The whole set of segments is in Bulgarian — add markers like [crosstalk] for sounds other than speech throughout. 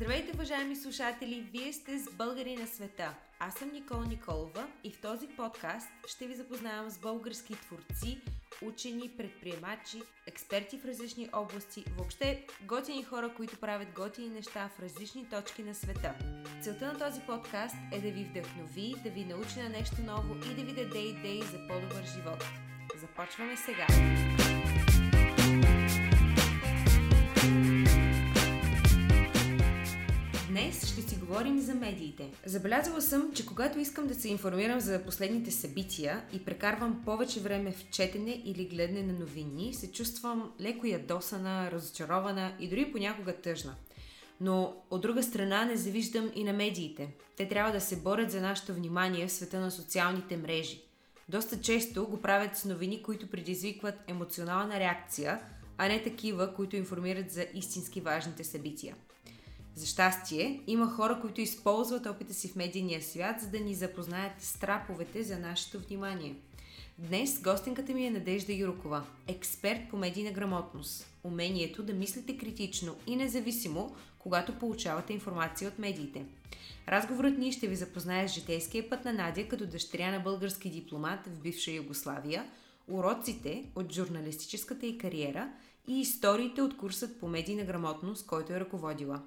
Здравейте, уважаеми слушатели! Вие сте с Българи на света. Аз съм Никола Николова и в този подкаст ще ви запознавам с български творци, учени, предприемачи, експерти в различни области, въобще готини хора, които правят готини неща в различни точки на света. Целта на този подкаст е да ви вдъхнови, да ви научи на нещо ново и да ви даде идеи за по-добър живот. Започваме сега! Говорим за медиите. Забелязала съм, че когато искам да се информирам за последните събития и прекарвам повече време в четене или гледане на новини, се чувствам леко ядосана, разочарована и дори понякога тъжна. Но от друга страна не завиждам и на медиите. Те трябва да се борят за нашето внимание в света на социалните мрежи. Доста често го правят с новини, които предизвикват емоционална реакция, а не такива, които информират за истински важните събития. За щастие, има хора, които използват опита си в медийния свят, за да ни запознаят с траповете за нашето внимание. Днес гостинката ми е Надежда Юрокова, експерт по медийна грамотност, умението да мислите критично и независимо, когато получавате информация от медиите. Разговорът ни ще ви запознае с житейския път на Надя като дъщеря на български дипломат в бивша Югославия, уроците от журналистическата й кариера и историите от курсът по медийна грамотност, който е ръководила.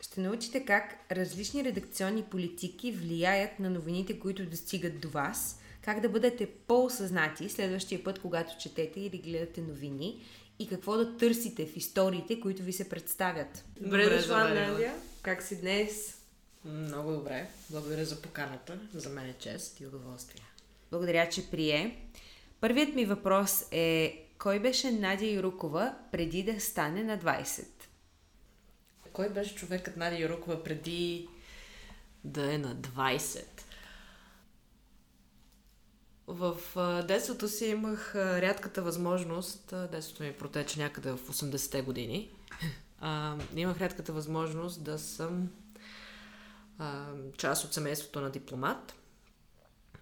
Ще научите как различни редакционни политики влияят на новините, които достигат до вас, как да бъдете по-осъзнати следващия път, когато четете или гледате новини и какво да търсите в историите, които ви се представят. Добре, добре дошла, Надя. Как си днес? Много добре. Благодаря за поканата. За мен е чест и удоволствие. Благодаря, че прие. Първият ми въпрос е кой беше Надя Юрукова преди да стане на 20? Кой беше човекът Надя Юрукова преди да е на 20? В детството си имах рядката възможност, детството ми протече някъде в 80-те години, [laughs] имах рядката възможност да съм част от семейството на дипломат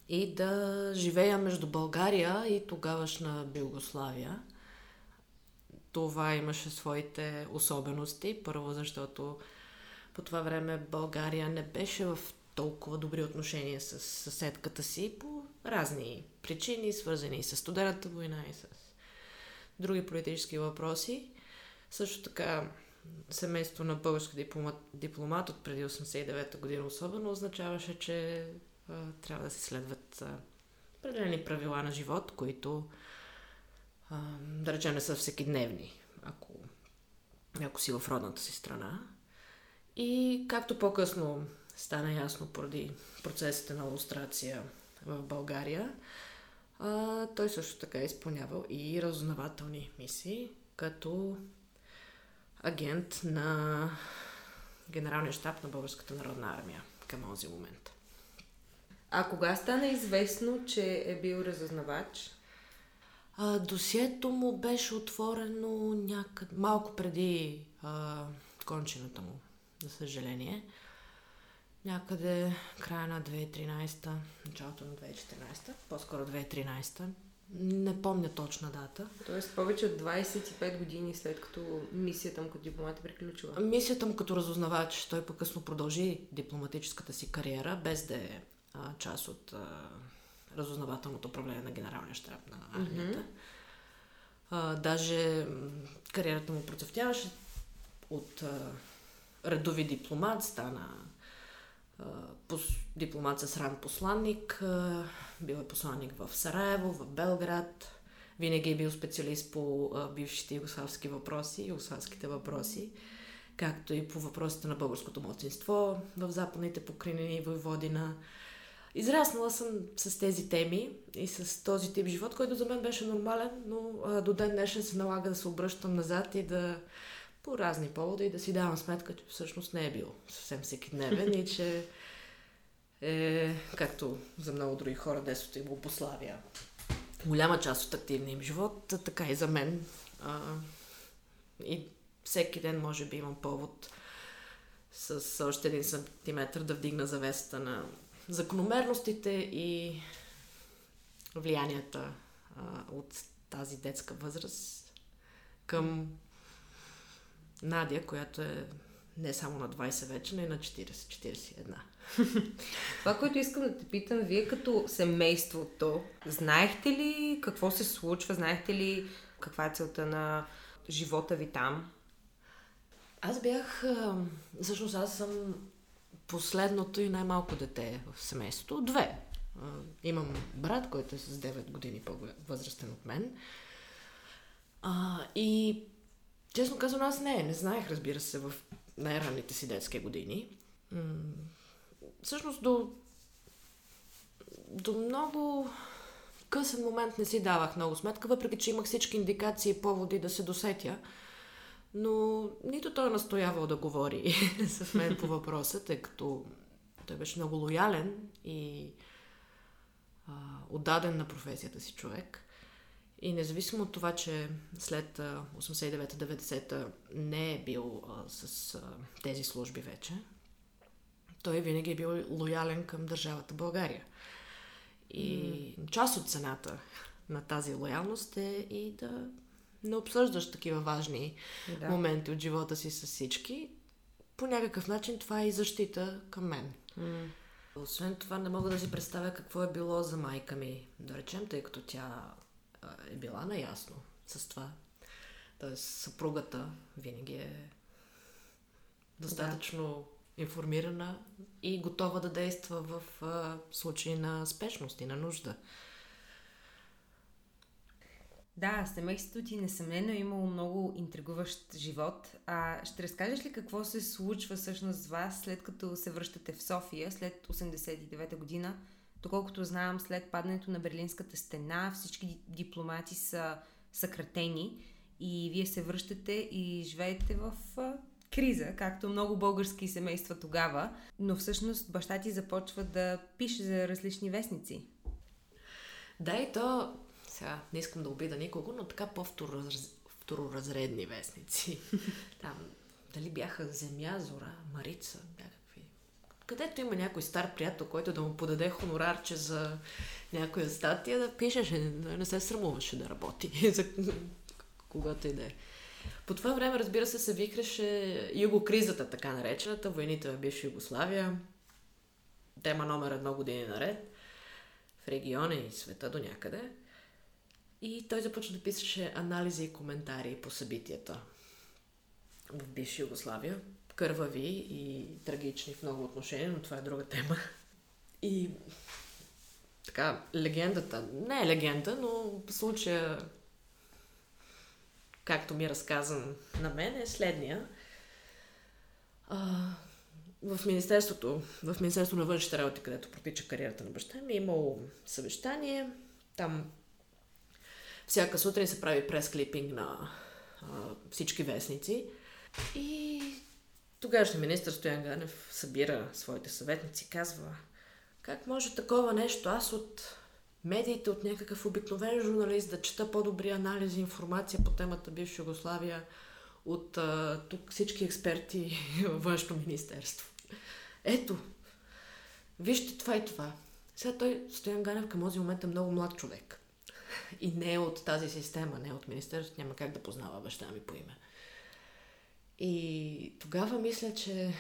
и да живея между България и тогавашна Билгославия – това имаше своите особености. Първо, защото по това време България не беше в толкова добри отношения с съседката си по разни причини, свързани и с студената война и с други политически въпроси. Също така, семейство на български дипломат, дипломат от преди 89-та година особено означаваше, че а, трябва да се следват определени правила на живот, които а, да речем, не са всекидневни, ако, ако си в родната си страна. И както по-късно стана ясно поради процесите на иллюстрация в България, а, той също така е изпълнявал и разузнавателни мисии, като агент на Генералния щаб на Българската народна армия към този момент. А кога стана известно, че е бил разузнавач? А, досието му беше отворено някъде, малко преди а, кончината му, за съжаление. Някъде края на 2013, началото на 2014, по-скоро 2013. Не помня точна дата. Тоест повече от 25 години след като мисията му като дипломат е приключила. Мисията му като разузнавач, той по-късно продължи дипломатическата си кариера, без да е а, част от а, разузнавателното управление на генералния щаб на армията. Mm-hmm. А, даже кариерата му процъфтяваше от а, редови дипломат, стана а, пос, дипломат с ран посланник, а, бил е посланник в Сараево, в Белград, винаги е бил специалист по а, бившите югославски въпроси, югославските въпроси, както и по въпросите на българското младсинство в западните покрайнини Войводина. Израснала съм с тези теми и с този тип живот, който за мен беше нормален, но а, до ден днешен се налага да се обръщам назад и да по разни поводи и да си давам сметка, че всъщност не е бил съвсем всеки дневен и че е, както за много други хора, детството им обославя голяма част от активния им живот, така и за мен. А, и всеки ден може би имам повод с още един сантиметр да вдигна завесата на закономерностите и влиянията а, от тази детска възраст към Надя, която е не само на 20 вече, но и на 40-41. [laughs] Това, което искам да те питам, вие като семейството, знаехте ли какво се случва? Знаехте ли каква е целта на живота ви там? Аз бях... Всъщност аз съм последното и най-малко дете в семейството. Две. Имам брат, който е с 9 години по-възрастен от мен. А, и честно казвам, аз не, не знаех, разбира се, в най-ранните си детски години. Всъщност до, до много късен момент не си давах много сметка, въпреки че имах всички индикации и поводи да се досетя. Но нито той настоявал да говори [laughs] с мен по въпроса, тъй като той беше много лоялен и а, отдаден на професията си човек. И независимо от това, че след 89-90 не е бил а, с а, тези служби вече, той винаги е бил лоялен към държавата България. И mm. част от цената на тази лоялност е и да не обсъждаш такива важни да. моменти от живота си с всички. По някакъв начин това е и защита към мен. Mm. Освен това, не мога да си представя какво е било за майка ми, да речем, тъй като тя е била наясно с това. Тоест, съпругата винаги е достатъчно да. информирана и готова да действа в а, случай на спешност и на нужда. Да, семейството ти несъмнено е имало много интригуващ живот. А ще разкажеш ли какво се случва всъщност с вас след като се връщате в София след 89-та година? Доколкото знам, след падането на Берлинската стена всички дипломати са съкратени и вие се връщате и живеете в криза, както много български семейства тогава, но всъщност баща ти започва да пише за различни вестници. Да, и то сега не искам да обида никого, но така по-второразредни вестници. [laughs] Там, дали бяха Земя, Зора, Марица, някакви. Където има някой стар приятел, който да му подаде хонорарче за някоя статия, да пишеше, не се срамуваше да работи [laughs] за когато и да е. По това време, разбира се, се вихреше югокризата, така наречената, войните в бивша Югославия, тема номер едно години наред, в региона и света до някъде. И той започна да писаше анализи и коментари по събитията в бивша Югославия. Кървави и трагични в много отношения, но това е друга тема. И така, легендата, не е легенда, но случая, както ми е разказан на мен, е следния. А, в Министерството, в Министерството на външните работи, където протича кариерата на баща ми, е имало съвещание. Там всяка сутрин се прави пресклипинг на а, всички вестници. И тогавашният министр Стоян Ганев събира своите съветници, казва как може такова нещо, аз от медиите, от някакъв обикновен журналист да чета по-добри анализи, информация по темата бивша Югославия от а, тук всички експерти [laughs] във външно министерство. Ето, вижте това и това. Сега той, Стоян Ганев, към този момент е много млад човек и не от тази система, не от Министерството, няма как да познава баща ми по име. И тогава мисля, че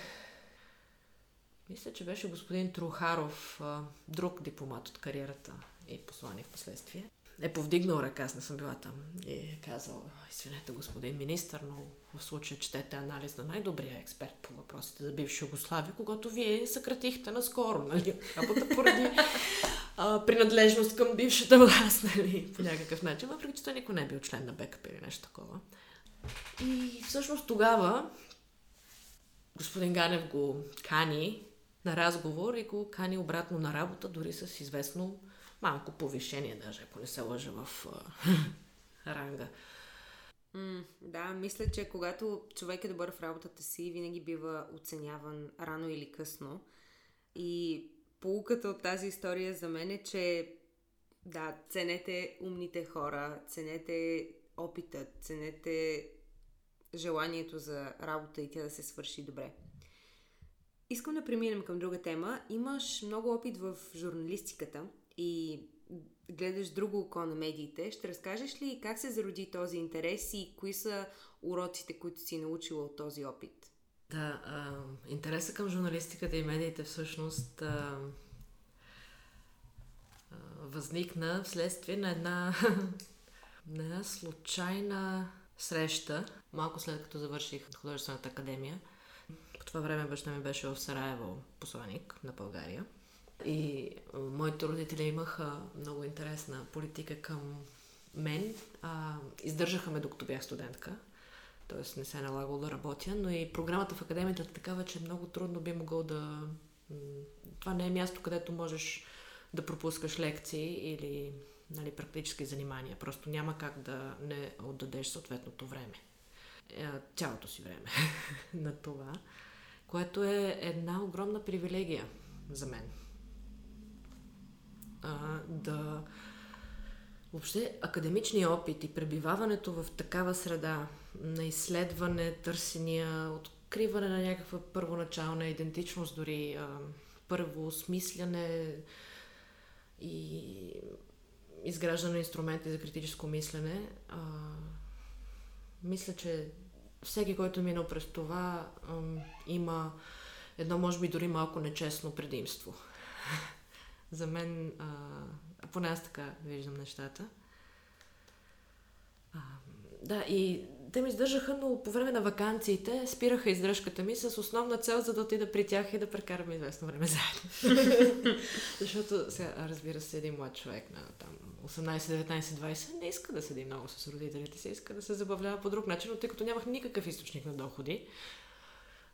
мисля, че беше господин Трухаров, друг дипломат от кариерата и послание в последствие. Е повдигнал ръка, аз не съм била там. И е казал, извинете господин министър, но в случая четете анализ на най-добрия експерт по въпросите за бивша Югославия, когато вие съкратихте наскоро, нали? Работа поради [laughs] а, принадлежност към бившата власт, нали, по някакъв начин, въпреки че той никой не е бил член на БКП или нещо такова. И всъщност тогава господин Ганев го кани на разговор и го кани обратно на работа, дори с известно малко повишение, даже ако не се лъжа в [laughs] ранга. Mm, да, мисля, че когато човек е добър в работата си, винаги бива оценяван рано или късно. И полуката от тази история за мен е, че да, ценете умните хора, ценете опитът, ценете желанието за работа и тя да се свърши добре. Искам да преминем към друга тема. Имаш много опит в журналистиката и гледаш друго око на медиите. Ще разкажеш ли как се зароди този интерес и кои са уроците, които си научила от този опит? Да, а, интереса към журналистиката и медиите всъщност а, а, възникна вследствие на една, [laughs] на една случайна среща, малко след като завърших художествената академия. По това време баща ми беше в Сараево посланик на България. И моите родители имаха много интересна политика към мен. А, издържаха ме докато бях студентка т.е. не се е налагало да работя, но и програмата в академията е такава, че много трудно би могъл да... Това не е място, където можеш да пропускаш лекции или нали, практически занимания. Просто няма как да не отдадеш съответното време. Е, цялото си време [laughs] на това, което е една огромна привилегия за мен. А, да Въобще, академичният опит и пребиваването в такава среда на изследване, търсения, откриване на някаква първоначална идентичност, дори а, първо осмисляне и изграждане на инструменти за критическо мислене, а, мисля, че всеки, който е минал през това, а, има едно, може би, дори малко нечестно предимство. За мен а, поне аз така виждам нещата. А, да, и те ми издържаха, но по време на вакансиите спираха издръжката ми с основна цел, за да отида при тях и да прекараме известно време заедно. [laughs] Защото, сега, разбира се, един млад човек на там 18, 19, 20 не иска да седи много с родителите си, иска да се забавлява по друг начин, но тъй като нямах никакъв източник на доходи,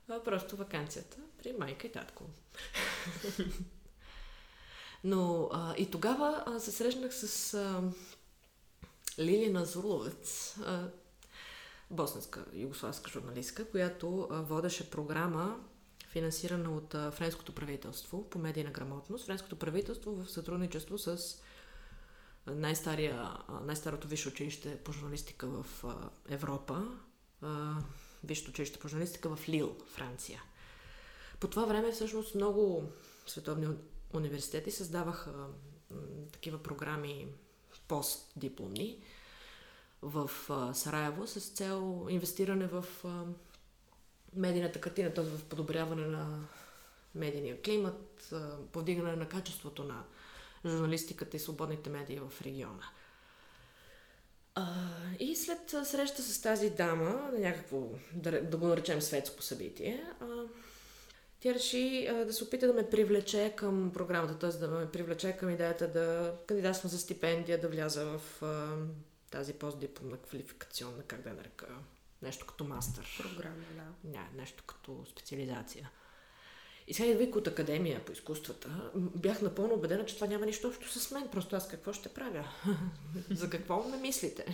а просто вакансията при майка и татко. [laughs] Но а, и тогава а, се срещнах с а, Лилина Зуловец, а, босненска югославска журналистка, която а, водеше програма, финансирана от а, френското правителство по медийна грамотност. Френското правителство в сътрудничество с най-старото висше училище по журналистика в а, Европа, висшето училище по журналистика в Лил, Франция. По това време всъщност много световни университети създаваха такива програми постдипломни в Сараево с цел инвестиране в медийната картина, т.е. в подобряване на медийния климат, повдигане на качеството на журналистиката и свободните медии в региона. И след среща с тази дама, на някакво, да, го наречем светско събитие, тя реши а, да се опита да ме привлече към програмата, т.е. да ме привлече към идеята да кандидатствам за стипендия, да вляза в а, тази постдипломна квалификационна, как да я нарека, нещо като мастър. Програма, да. Не, нещо като специализация. И сега идвайки от академия по изкуствата, бях напълно убедена, че това няма нищо общо с мен. Просто аз какво ще правя? [laughs] За какво ме мислите?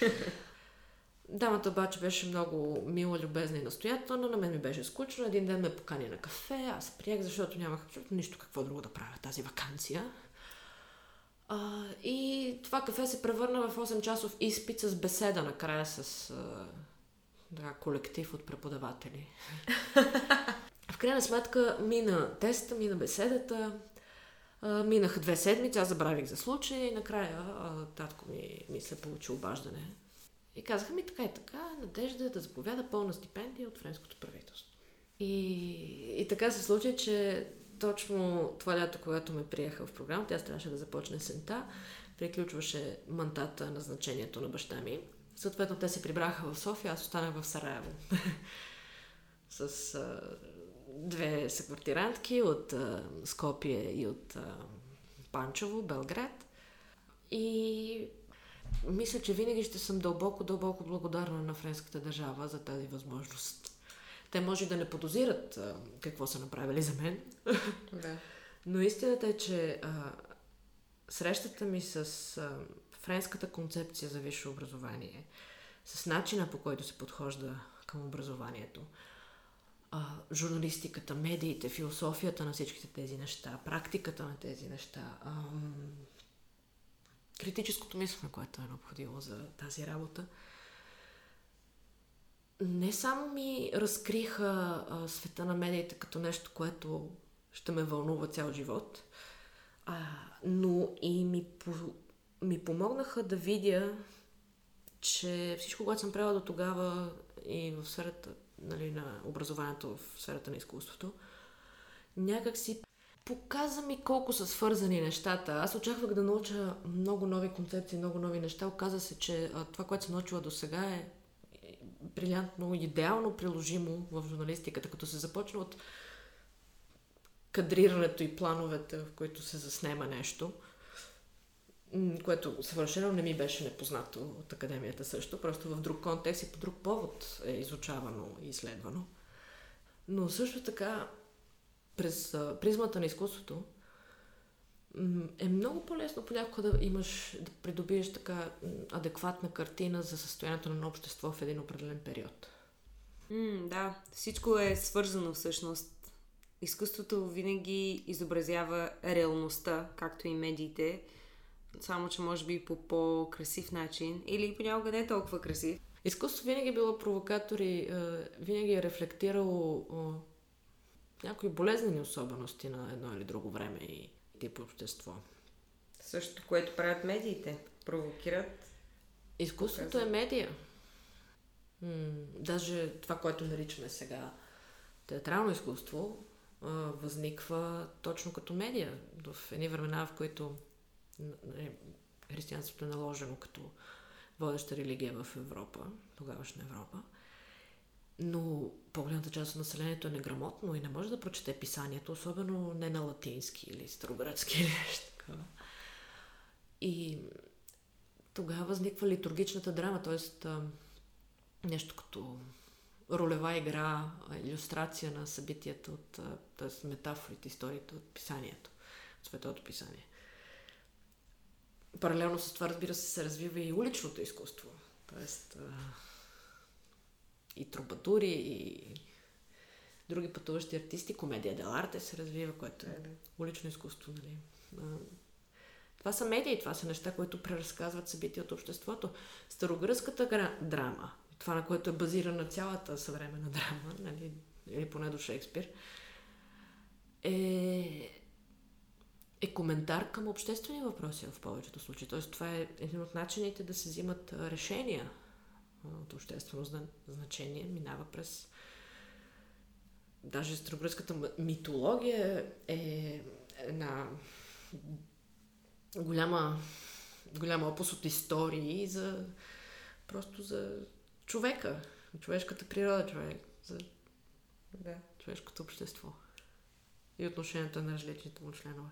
[laughs] Дамата обаче беше много мила, любезна и настоятелна. На мен ми беше скучно. Един ден ме покани на кафе. Аз приех, защото нямах абсолютно нищо какво друго да правя тази вакансия. А, и това кафе се превърна в 8-часов изпит с беседа накрая с а, да, колектив от преподаватели. [laughs] в крайна сметка мина теста, мина беседата. А, минаха две седмици, аз забравих за случая и накрая а, татко ми, ми се получи обаждане и казаха ми така и така, надежда е да заповяда пълна стипендия от френското правителство. И, и така се случи, че точно това лято, когато ме приеха в програмата, аз трябваше да започне сента, приключваше мантата на значението на баща ми. Съответно, те се прибраха в София, аз останах в Сараево. [laughs] С а, две съквартирантки от а, Скопие и от а, Панчево, Белград. И мисля, че винаги ще съм дълбоко, дълбоко благодарна на френската държава за тази възможност. Те може да не подозират а, какво са направили за мен. [laughs] Да. Но истината е, че а, срещата ми с а, френската концепция за висше образование, с начина по който се подхожда към образованието, а, журналистиката, медиите, философията на всичките тези неща, практиката на тези неща, а, критическото мислене, което е необходимо за тази работа, не само ми разкриха а, света на медиите като нещо, което ще ме вълнува цял живот, а, но и ми, по, ми помогнаха да видя, че всичко, което съм правила до тогава и в сферата нали, на образованието в сферата на изкуството, някак си показа ми колко са свързани нещата. Аз очаквах да науча много нови концепции, много нови неща. Оказа се, че това, което съм научила до сега е брилянтно, идеално приложимо в журналистиката, като се започна от кадрирането и плановете, в които се заснема нещо, което съвършено не ми беше непознато от академията също, просто в друг контекст и по друг повод е изучавано и изследвано. Но също така през призмата на изкуството е много по-лесно понякога да имаш, да придобиеш така адекватна картина за състоянието на общество в един определен период. Mm, да, всичко е свързано всъщност. Изкуството винаги изобразява реалността, както и медиите, само че може би по по-красив начин или понякога не е толкова красив. Изкуството винаги е било провокатор и винаги е рефлектирало някои болезнени особености на едно или друго време и тип общество. Също, което правят медиите. Провокират. Изкуството показват. е медия. М- даже това, което наричаме сега театрално изкуство, а, възниква точно като медия. В едни времена, в които християнството е наложено като водеща религия в Европа, тогавашна Европа, но по-голямата част от населението е неграмотно и не може да прочете писанието, особено не на латински или старогръцки или нещо такова. И тогава възниква литургичната драма, т.е. нещо като ролева игра, иллюстрация на събитията от т.е. метафорите, историите от писанието, от светото писание. Паралелно с това, разбира се, се развива и уличното изкуство. Тоест, и трубатури, и други пътуващи артисти, комедия дел арте се развива, което е улично изкуство. Нали? Това са медии, това са неща, които преразказват събития от обществото. Старогръцката драма, това на което е базирана цялата съвременна драма, нали, или поне до Шекспир, е, е коментар към обществени въпроси в повечето случаи. Тоест, това е един от начините да се взимат решения от обществено значение, минава през даже старобръцката митология е една голяма, голяма опус от истории за просто за човека, човешката природа, човек, за да. човешкото общество и отношението на различните му членове.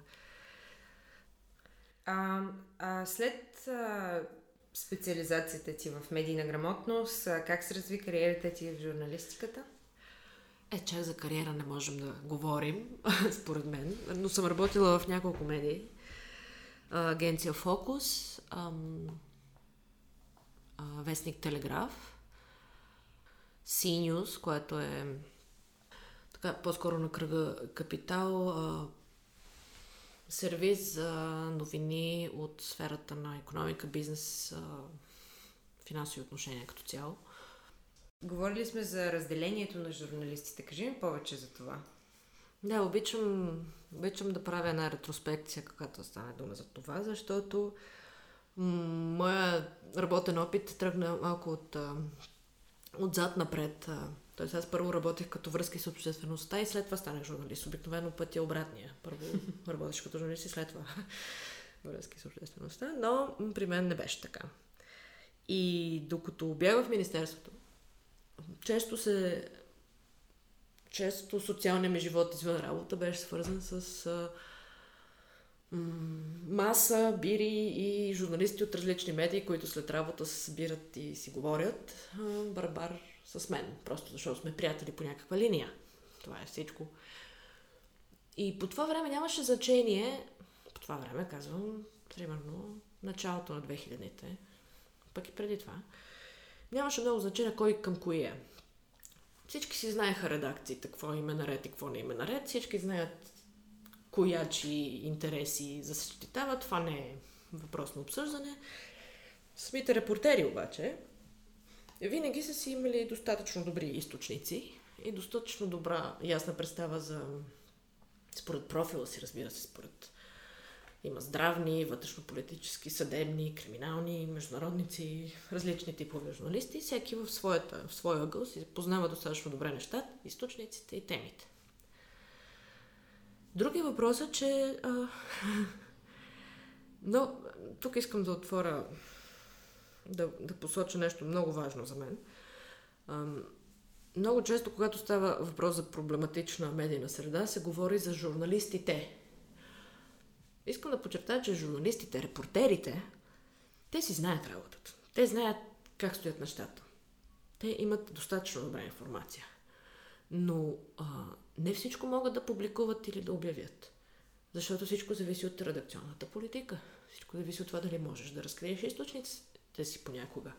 А, а след а, специализацията ти в медийна грамотност, как се разви кариерата ти в журналистиката? Е, чак за кариера не можем да говорим, [laughs] според мен, но съм работила в няколко медии. Агенция Фокус, Вестник Телеграф, Синюс, което е така, по-скоро на кръга Капитал, сервис за новини от сферата на економика, бизнес, финансови отношения като цяло. Говорили сме за разделението на журналистите. Кажи ми повече за това. Да, обичам, обичам да правя една ретроспекция, когато стане дума за това, защото моя работен опит тръгна малко от, отзад напред. Тоест аз първо работех като връзки с обществеността и след това станах журналист. Обикновено пътя обратния. Първо [laughs] работиш като журналист и след това [laughs] връзки с обществеността. Но при мен не беше така. И докато бягах в Министерството, често се често социалният ми живот извън работа беше свързан с а, м- маса, бири и журналисти от различни медии, които след работа се събират и си говорят. А, барбар с мен, просто защото сме приятели по някаква линия. Това е всичко. И по това време нямаше значение, по това време казвам, примерно началото на 2000-те, пък и преди това, нямаше много значение кой към кои е. Всички си знаеха редакциите, какво име наред и какво не име наред. Всички знаят коя чи интереси защитават. Това не е въпрос на обсъждане. Самите репортери обаче винаги са си имали достатъчно добри източници и достатъчно добра ясна представа за според профила си, разбира се, според Има здравни, вътрешно-политически, съдебни, криминални, международници, различни типове журналисти. Всеки в, своята, в своя ъгъл си познава достатъчно добре нещата, източниците и темите. Другия въпрос е, че... А, [laughs] но тук искам да отворя, да, да посоча нещо много важно за мен. Много често, когато става въпрос за проблематична медийна среда, се говори за журналистите. Искам да подчертая, че журналистите, репортерите, те си знаят работата. Те знаят как стоят нещата. Те имат достатъчно добра информация. Но а, не всичко могат да публикуват или да обявят. Защото всичко зависи от редакционната политика. Всичко зависи от това дали можеш да разкриеш източниците си понякога.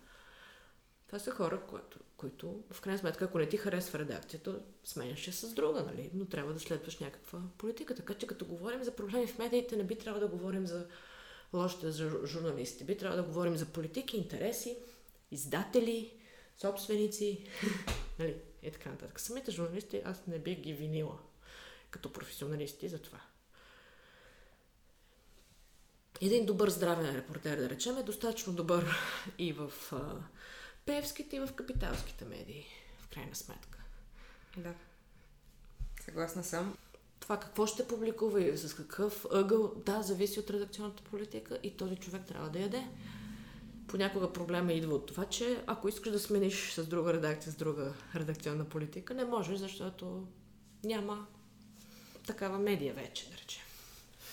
Това са хора, които, които в крайна сметка, ако не ти харесва редакцията, сменяш я с друга, нали? Но трябва да следваш някаква политика. Така че като говорим за проблеми в медиите, не би трябва да говорим за лошите журналисти. Би трябва да говорим за политики, интереси, издатели, собственици, [laughs] нали? И така нататък. Самите журналисти аз не бих ги винила като професионалисти за това. Един добър здравен репортер, да речем, е достатъчно добър [laughs] и в а, певските и в капиталските медии, в крайна сметка. Да. Съгласна съм. Това какво ще публикува и с какъв ъгъл, да, зависи от редакционната политика и този човек трябва да яде. Понякога проблема идва от това, че ако искаш да смениш с друга редакция, с друга редакционна политика, не можеш, защото няма такава медия вече, да речем.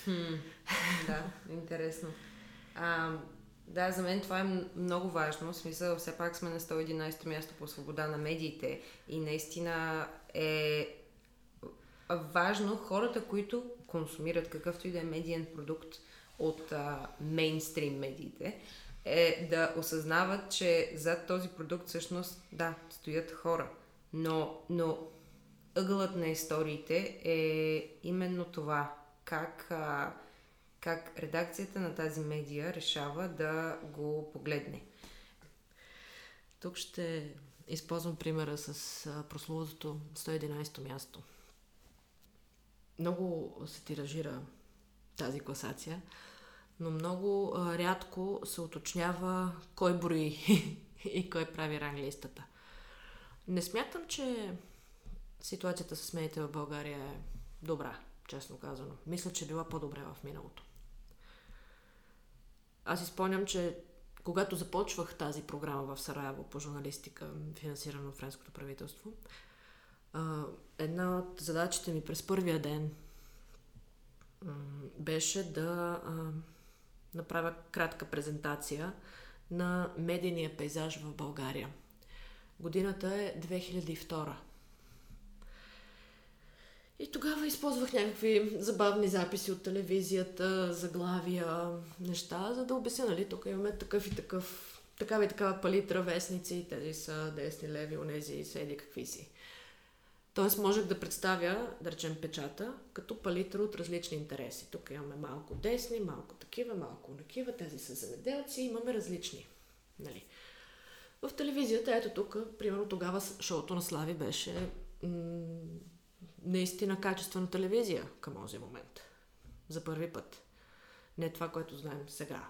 [laughs] Да, интересно. А, да, за мен това е много важно. В смисъл, все пак сме на 111 място по свобода на медиите и наистина е важно хората, които консумират какъвто и да е медиен продукт от а, мейнстрим медиите, е да осъзнават, че зад този продукт всъщност, да, стоят хора. Но, но ъгълът на историите е именно това. Как а, как редакцията на тази медия решава да го погледне. Тук ще използвам примера с прословутото 111-то място. Много се тиражира тази класация, но много рядко се уточнява кой брои [laughs] и кой прави ранглистата. Не смятам, че ситуацията с медиите в България е добра, честно казано. Мисля, че била по-добре в миналото. Аз изпомням, че когато започвах тази програма в Сараево по журналистика, финансирана от френското правителство, една от задачите ми през първия ден беше да направя кратка презентация на медийния пейзаж в България. Годината е 2002. И тогава използвах някакви забавни записи от телевизията, заглавия, неща, за да обясня, нали, тук имаме такъв и такъв, такава и такава палитра, вестници, тези са десни, леви, онези, седи какви си. Тоест можех да представя, да речем, печата, като палитра от различни интереси. Тук имаме малко десни, малко такива, малко такива, тези са земеделци, имаме различни. Нали. В телевизията, ето тук, примерно тогава шоуто на Слави беше м- наистина качествена телевизия към този момент. За първи път. Не това, което знаем сега.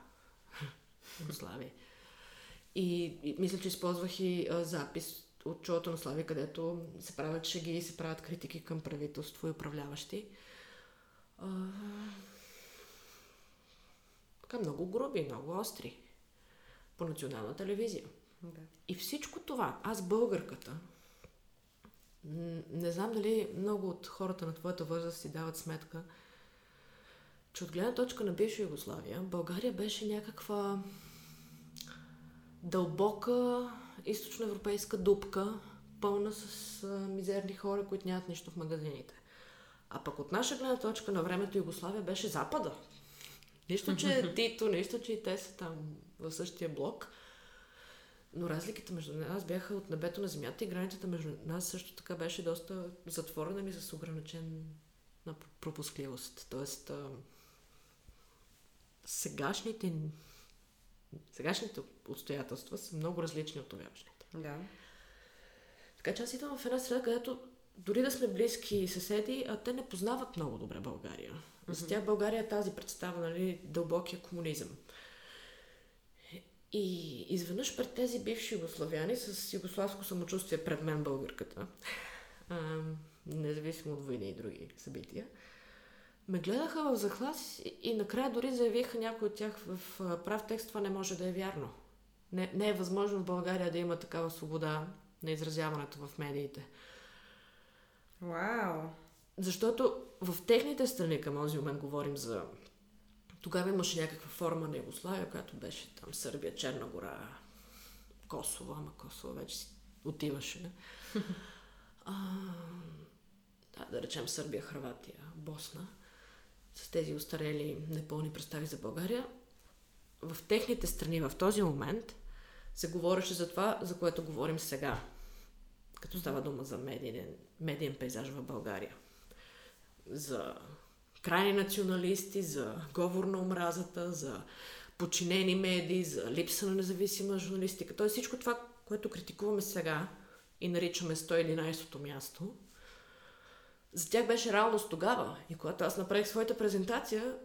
[laughs] Слави. И, и мисля, че използвах и а, запис от чуото на Слави, където се правят шеги и се правят критики към правителство и управляващи. А, така много груби, много остри. По национална телевизия. Да. И всичко това, аз българката, не знам дали много от хората на твоята възраст си дават сметка, че от гледна точка на бивша Югославия, България беше някаква дълбока източноевропейска дупка, пълна с мизерни хора, които нямат нищо в магазините. А пък от наша гледна точка на времето Югославия беше Запада. Нищо, че [laughs] Тито, нищо, че и те са там в същия блок – но разликите между нас бяха от небето на земята и границата между нас също така беше доста затворена и с ограничен на пропускливост. Тоест, а, сегашните, сегашните обстоятелства са много различни от тогавашните. Да. Така че аз идвам в една среда, където дори да сме близки съседи, а те не познават много добре България. За тях България е тази представа, нали, дълбокия комунизъм. И изведнъж пред тези бивши югославяни с югославско самочувствие пред мен българката, а, независимо от войни и други събития, ме гледаха в захлас и, накрая дори заявиха някой от тях в прав текст, това не може да е вярно. Не, не е възможно в България да има такава свобода на изразяването в медиите. Вау! Защото в техните страни към този момент говорим за... Тогава имаше някаква форма на Югославия, която беше там Сърбия, Черна гора, Косово, ама Косово вече си отиваше. [laughs] а, да, да речем Сърбия, Хрватия, Босна, с тези устарели непълни представи за България. В техните страни в този момент се говореше за това, за което говорим сега, като става дума за медиен, медиен пейзаж в България. За крайни националисти, за говор на омразата, за подчинени медии, за липса на независима журналистика. Тоест всичко това, което критикуваме сега и наричаме 111-то място, за тях беше реалност тогава. И когато аз направих своята презентация,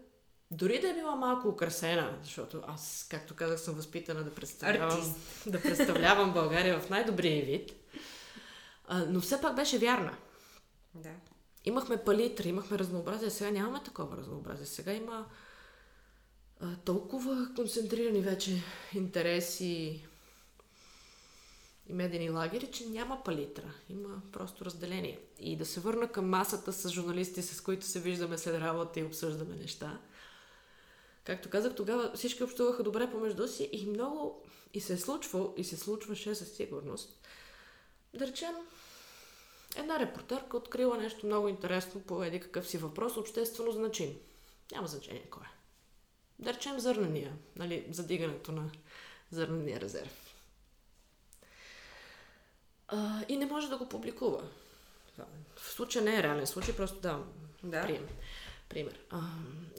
дори да е била малко украсена, защото аз, както казах, съм възпитана да представлявам, [laughs] да представлявам България в най-добрия вид, но все пак беше вярна. Да. Имахме палитра, имахме разнообразие, сега нямаме такова разнообразие. Сега има а, толкова концентрирани вече интереси и медени лагери, че няма палитра. Има просто разделение. И да се върна към масата с журналисти, с които се виждаме след работа и обсъждаме неща. Както казах, тогава всички общуваха добре помежду си и много и се е случва, и се случваше със сигурност. Да речем, една репортерка открила нещо много интересно по един какъв си въпрос, обществено значим. Няма значение кой е. Да речем зърнения, нали, задигането на зърнения резерв. А, и не може да го публикува. В случая не е реален случай, просто давам Да. прием. Пример. А,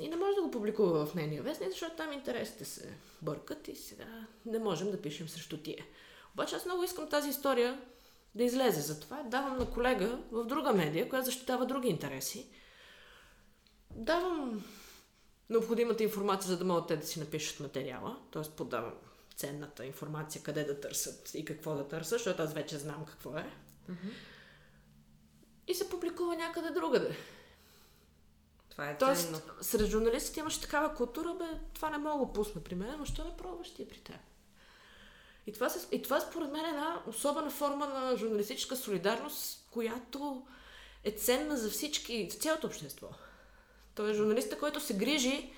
и не може да го публикува в нейния вестник, защото там интересите се бъркат и сега не можем да пишем срещу тия. Обаче аз много искам тази история да излезе. Затова давам на колега в друга медия, която защитава други интереси. Давам необходимата информация, за да могат те да си напишат материала, т.е. подавам ценната информация, къде да търсят и какво да търсят, защото аз вече знам какво е. И се публикува някъде другаде. Това е Тоест, ценно. сред журналистите имаше такава култура, бе, това не мога да пусна при мен, но що не пробваш ти при теб? И това, се, и това според мен е една особена форма на журналистическа солидарност, която е ценна за всички, за цялото общество. Той е журналиста, който се грижи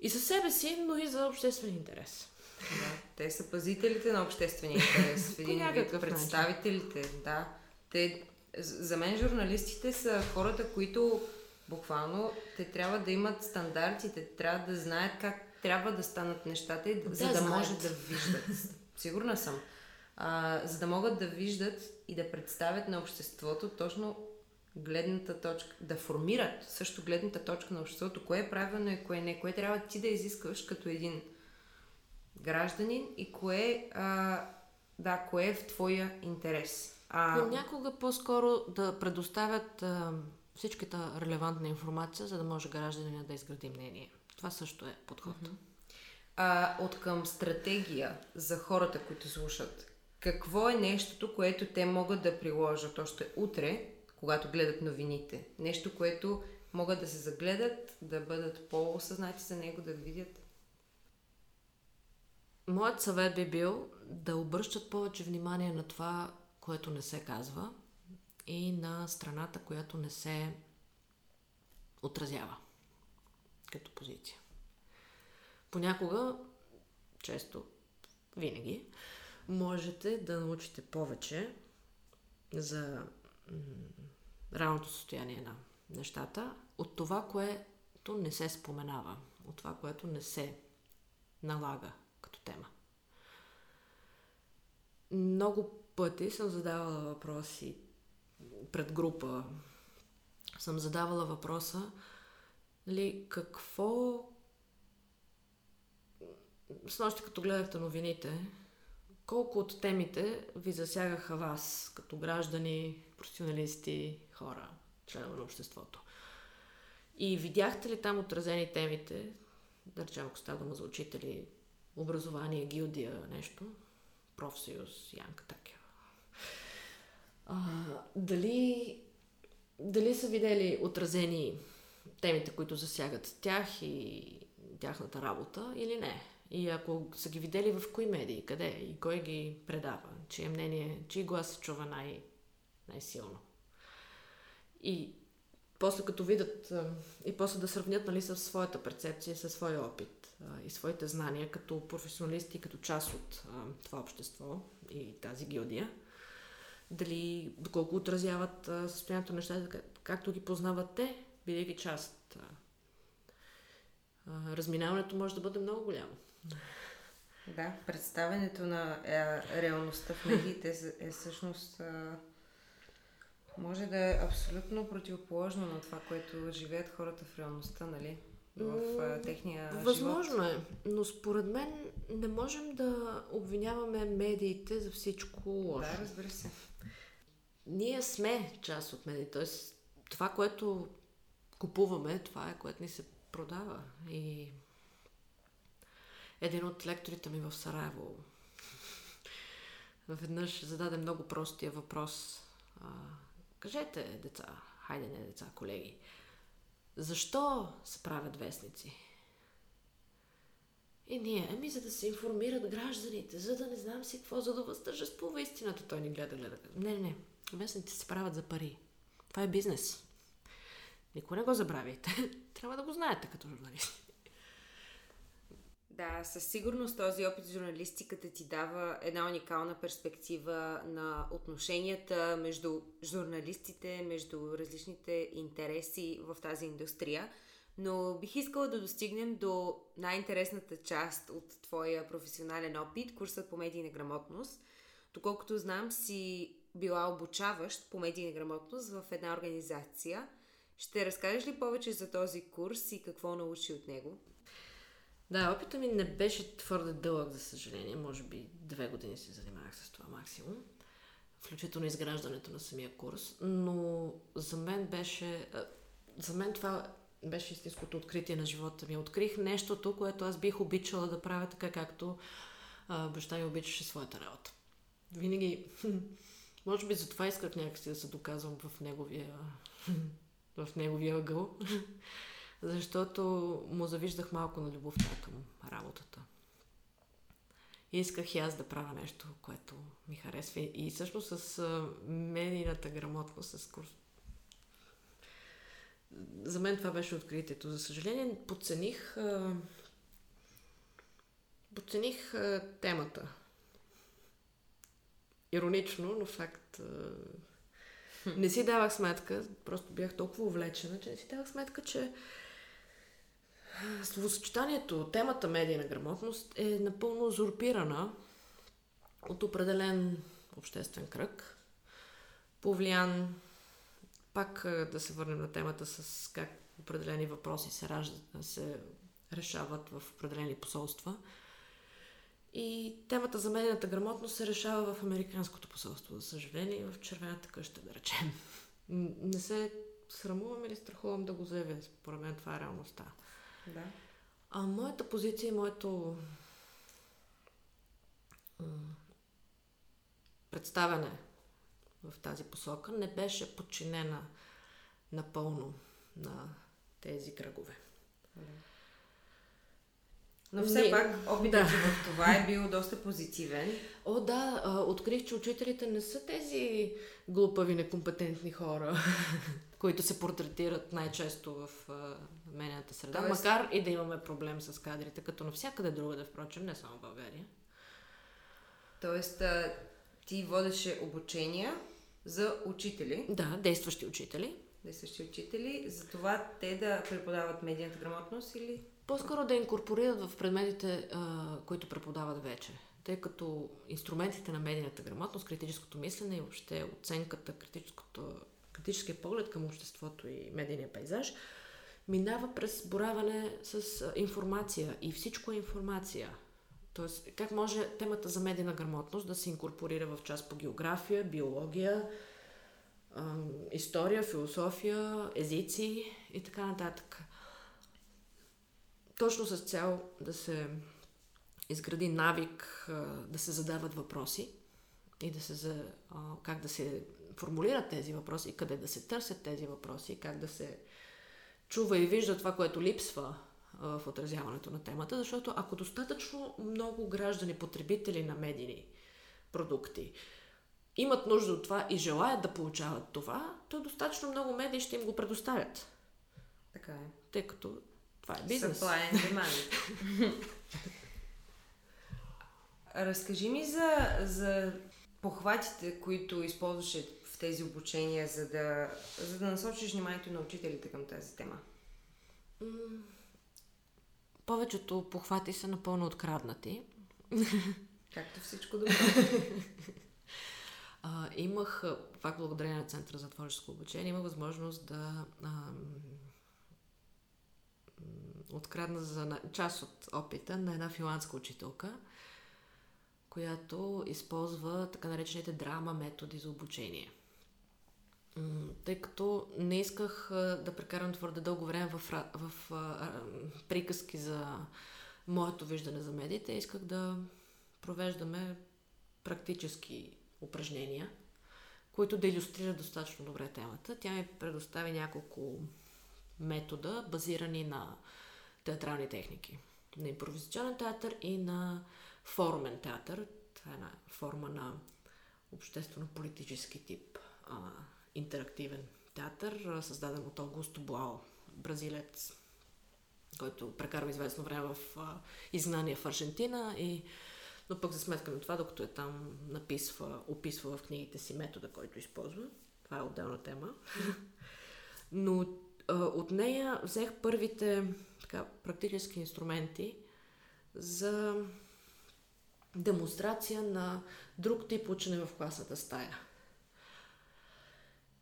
и за себе си, но и за обществен интерес. Да. Те са пазителите на обществения интерес. В един вид представителите, да. Те, за мен журналистите са хората, които буквално те трябва да имат стандарти, те трябва да знаят как трябва да станат нещата, и да, за да знаят. може да виждат. Сигурна съм. А, за да могат да виждат и да представят на обществото точно гледната точка, да формират също гледната точка на обществото, кое е правилно и кое не, кое трябва ти да изискваш като един гражданин и кое, а, да, кое е в твоя интерес. А, Понякога по-скоро да предоставят а, всичката релевантна информация, за да може гражданина да изгради мнение. Това също е подход. А, от към стратегия за хората, които слушат. Какво е нещото, което те могат да приложат още утре, когато гледат новините? Нещо, което могат да се загледат, да бъдат по-осъзнати за него, да видят. Моят съвет би бил да обръщат повече внимание на това, което не се казва и на страната, която не се отразява като позиция. Понякога, често, винаги, можете да научите повече за м- състояние на нещата от това, което не се споменава, от това, което не се налага като тема. Много пъти съм задавала въпроси пред група. Съм задавала въпроса, нали, какво... С нощи, като гледахте новините, колко от темите ви засягаха вас, като граждани, професионалисти, хора, членове на обществото? И видяхте ли там отразени темите, да речем, ако става дума за учители, образование, гилдия, нещо, профсъюз, Янка Такева. Дали, дали са видели отразени темите, които засягат тях и тяхната работа или не? И ако са ги видели в кои медии, къде и кой ги предава, чие мнение, чий глас се чува най- най-силно. И после като видят и после да сравнят нали, с своята перцепция, със своя опит и своите знания като професионалисти, като част от това общество и тази гилдия, дали доколко отразяват състоянието на нещата, както ги познават те, бидейки част. Разминаването може да бъде много голямо. Да, представенето на е, реалността в медиите е, е всъщност може да е абсолютно противоположно на това, което живеят хората в реалността, нали? В а, техния Възможно живот. е, но според мен не можем да обвиняваме медиите за всичко лошо. Да, разбира се. Ние сме част от медиите, т.е. това, което купуваме, това е, което ни се продава. И един от лекторите ми в Сараево [laughs] веднъж зададе много простия въпрос. А, кажете, деца, хайде не деца, колеги, защо се правят вестници? И ние, ами за да се информират гражданите, за да не знам си какво, за да възтържествува истината. Той ни гледа, гледа. Не, не, не. Вестниците се правят за пари. Това е бизнес. Никой не го забравяйте. [laughs] Трябва да го знаете като журналисти. Да, със сигурност този опит в журналистиката ти дава една уникална перспектива на отношенията между журналистите, между различните интереси в тази индустрия. Но бих искала да достигнем до най-интересната част от твоя професионален опит, курсът по медийна грамотност. Доколкото знам, си била обучаващ по медийна грамотност в една организация. Ще разкажеш ли повече за този курс и какво научи от него? Да, опита ми не беше твърде дълъг, за съжаление. Може би две години се занимавах с това максимум. Включително изграждането на самия курс. Но за мен беше... За мен това беше истинското откритие на живота ми. Открих нещото, което аз бих обичала да правя така, както а, баща ми обичаше своята работа. Винаги... [laughs] Може би затова исках някакси да се доказвам в неговия, [laughs] в неговия ъгъл [laughs] защото му завиждах малко на любовта към работата. И исках и аз да правя нещо, което ми харесва. И всъщност с медийната грамотност, с курс. За мен това беше откритието. За съжаление, подцених, подцених темата. Иронично, но факт. Не си давах сметка, просто бях толкова увлечена, че не си давах сметка, че Словосъчетанието, темата медийна грамотност е напълно узурпирана от определен обществен кръг, повлиян пак да се върнем на темата с как определени въпроси се, раждат, се решават в определени посолства. И темата за медийната грамотност се решава в Американското посолство, за съжаление, в Червената къща, да речем. Не се срамувам или страхувам да го заявя. Според мен това е реалността. Да. А моята позиция и моето представяне в тази посока не беше подчинена напълно на тези кръгове. Но все не, пак опитът да. в това е бил доста позитивен. О, да, открих, че учителите не са тези глупави, некомпетентни хора, [laughs] които се портретират най-често в медийната среда, Тоест... макар и да имаме проблем с кадрите, като навсякъде другаде, впрочем, не само в България. Тоест, ти водеше обучения за учители. Да, действащи учители. Действащи учители, за това те да преподават медийната грамотност или по-скоро да инкорпорират в предметите, а, които преподават вече. Тъй като инструментите на медийната грамотност, критическото мислене и въобще оценката, критическия поглед към обществото и медийния пейзаж, минава през бораване с информация. И всичко е информация. Тоест, как може темата за медийна грамотност да се инкорпорира в част по география, биология, история, философия, езици и така нататък. Точно с цел да се изгради навик да се задават въпроси и да се за, как да се формулират тези въпроси, къде да се търсят тези въпроси, как да се чува и вижда това, което липсва в отразяването на темата, защото ако достатъчно много граждани, потребители на медийни продукти имат нужда от това и желаят да получават това, то достатъчно много медии ще им го предоставят. Така е. Тъй като това е бизнес. Supply and demand. [laughs] Разкажи ми за, за похватите, които използваше тези обучения, за да, за да насочиш вниманието на учителите към тази тема. Повечето похвати са напълно откраднати. Както всичко добро. а, имах, пак благодарение на Центъра за творческо обучение, имах възможност да а, открадна за част от опита на една финландска учителка, която използва така наречените драма методи за обучение. Тъй като не исках да прекарам твърде дълго време в, в, в приказки за моето виждане за медиите, исках да провеждаме практически упражнения, които да иллюстрират достатъчно добре темата. Тя ми предостави няколко метода, базирани на театрални техники. На импровизационен театър и на формен театър. Това е една форма на обществено-политически тип а, интерактивен театър, създаден от Аугусто Блао, бразилец, който прекарва известно време в а, изгнание в Аржентина и но пък за сметка на това, докато е там, написва, описва в книгите си метода, който използва. Това е отделна тема. [laughs] Но а, от нея взех първите така, практически инструменти за демонстрация на друг тип учене в класната стая.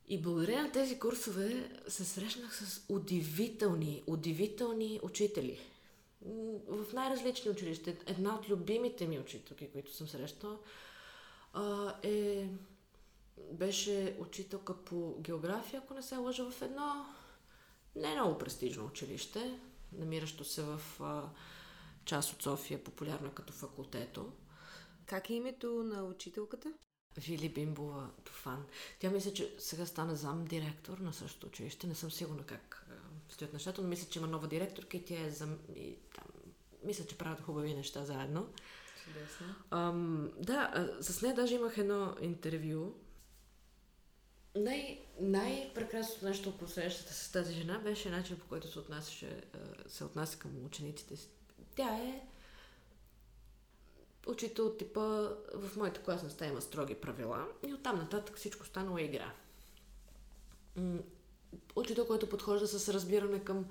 И благодарение на тези курсове се срещнах с удивителни, удивителни учители. В най-различни училища. Една от любимите ми учителки, които съм срещала, е, беше учителка по география, ако не се лъжа, в едно не много престижно училище, намиращо се в част от София, популярна като факултето. Как е името на учителката? Вили Бимбова Туфан. Тя мисля, че сега стана зам директор на същото училище. Не съм сигурна как стоят нещата, но мисля, че има нова директорка и тя е зам... И, там, мисля, че правят хубави неща заедно. Чудесно. Ам, да, с нея даже имах едно интервю. Най- най-прекрасното нещо около срещата с тази жена беше начин по който се, отнасяше, се отнася към учениците. Тя е учител типа в моята класна стая има строги правила и оттам нататък всичко станало е игра. Учител, който подхожда с разбиране към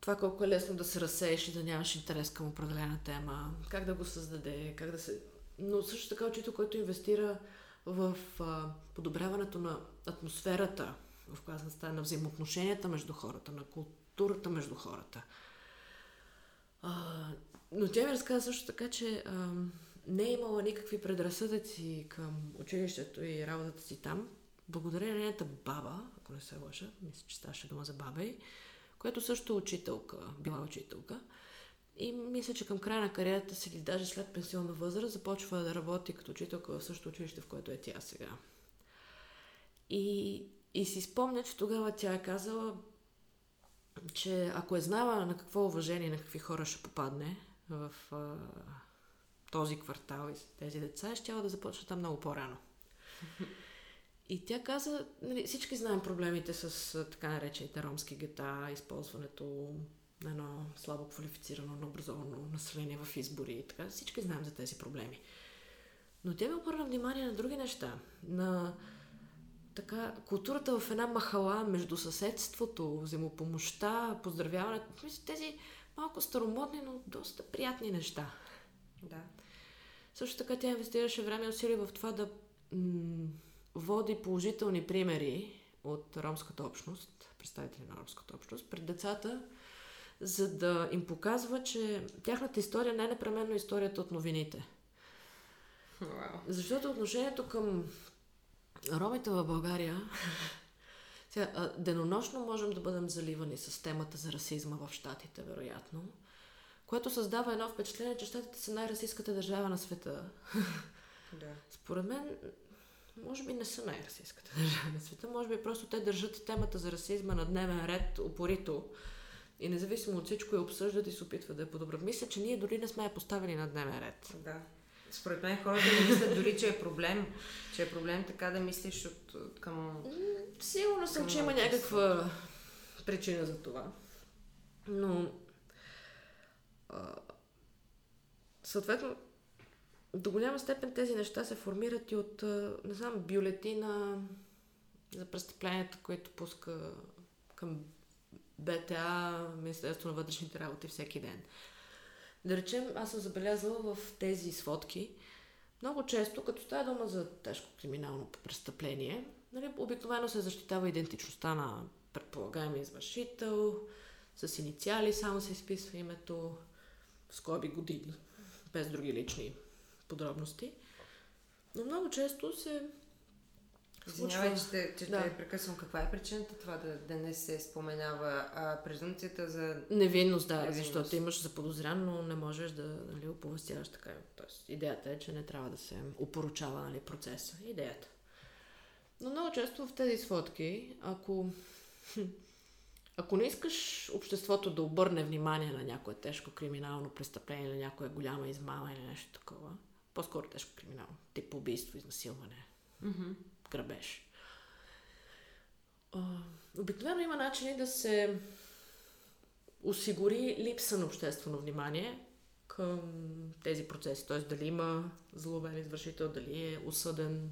това колко е лесно да се разсееш и да нямаш интерес към определена тема, как да го създаде, как да се... Но също така учител, който инвестира в а, подобряването на атмосферата в класна стая, на взаимоотношенията между хората, на културата между хората. А, но тя ми разказа също така, че а, не е имала никакви предразсъдъци към училището и работата си там. Благодарение на нейната баба, ако не се лъжа, мисля, че ставаше дума за баба й, която също е учителка, била учителка. И мисля, че към края на кариерата си, или даже след пенсионна възраст, започва да работи като учителка в същото училище, в което е тя сега. И, и си спомня, че тогава тя е казала, че ако е знала на какво уважение, на какви хора ще попадне, в а, този квартал и тези деца, ще да започна там много по-рано. И тя каза, нали, всички знаем проблемите с така наречените ромски гета, използването на едно слабо квалифицирано, необразовано население в избори и така. Всички знаем за тези проблеми. Но тя ми обърна внимание на други неща. На така, културата в една махала между съседството, взаимопомощта, поздравяването. Тези малко старомодни, но доста приятни неща. Да. Също така тя инвестираше време и усилия в това да м- води положителни примери от ромската общност, представители на ромската общност, пред децата, за да им показва, че тяхната история не е непременно историята от новините. Wow. Защото отношението към ромите в България сега, денонощно можем да бъдем заливани с темата за расизма в Штатите, вероятно, което създава едно впечатление, че Штатите са най-расистската държава на света. [laughs] Да. Според мен, може би не са най-расистската държава на света, може би просто те държат темата за расизма на дневен ред упорито и независимо от всичко я обсъждат и се опитват да я подобрят. Мисля, че ние дори не сме я поставили на дневен ред. Да. Според мен хората не мислят дори, че е проблем. Че е проблем така да мислиш от, от към... Сигурно съм, Към че има някаква причина за това. Но а, съответно до голяма степен тези неща се формират и от, не знам, бюлетина за престъпленията, които пуска към БТА, Министерство на вътрешните работи всеки ден. Да речем, аз съм забелязала в тези сводки, много често, като става дума за тежко криминално престъпление, нали, обикновено се защитава идентичността на предполагаемия извършител, с инициали само се изписва името, скоби години, без други лични подробности. Но много често се Извинявай, че, те, че Да. те прекъсвам. Каква е причината това да, да не се споменава а, презумцията за... Невинност, да, Невинност. защото имаш заподозрян, но не можеш да нали, оповестяваш така. Тоест, идеята е, че не трябва да се опоручава нали, процеса. Идеята. Но много често в тези сводки, ако, [laughs] ако не искаш обществото да обърне внимание на някое тежко криминално престъпление, на някоя голяма измама или нещо такова, по-скоро тежко криминално, тип убийство, изнасилване, Мгм. Грабеж. Обикновено има начини да се осигури липса на обществено внимание към тези процеси. Т.е. дали има зловен извършител, дали е осъден.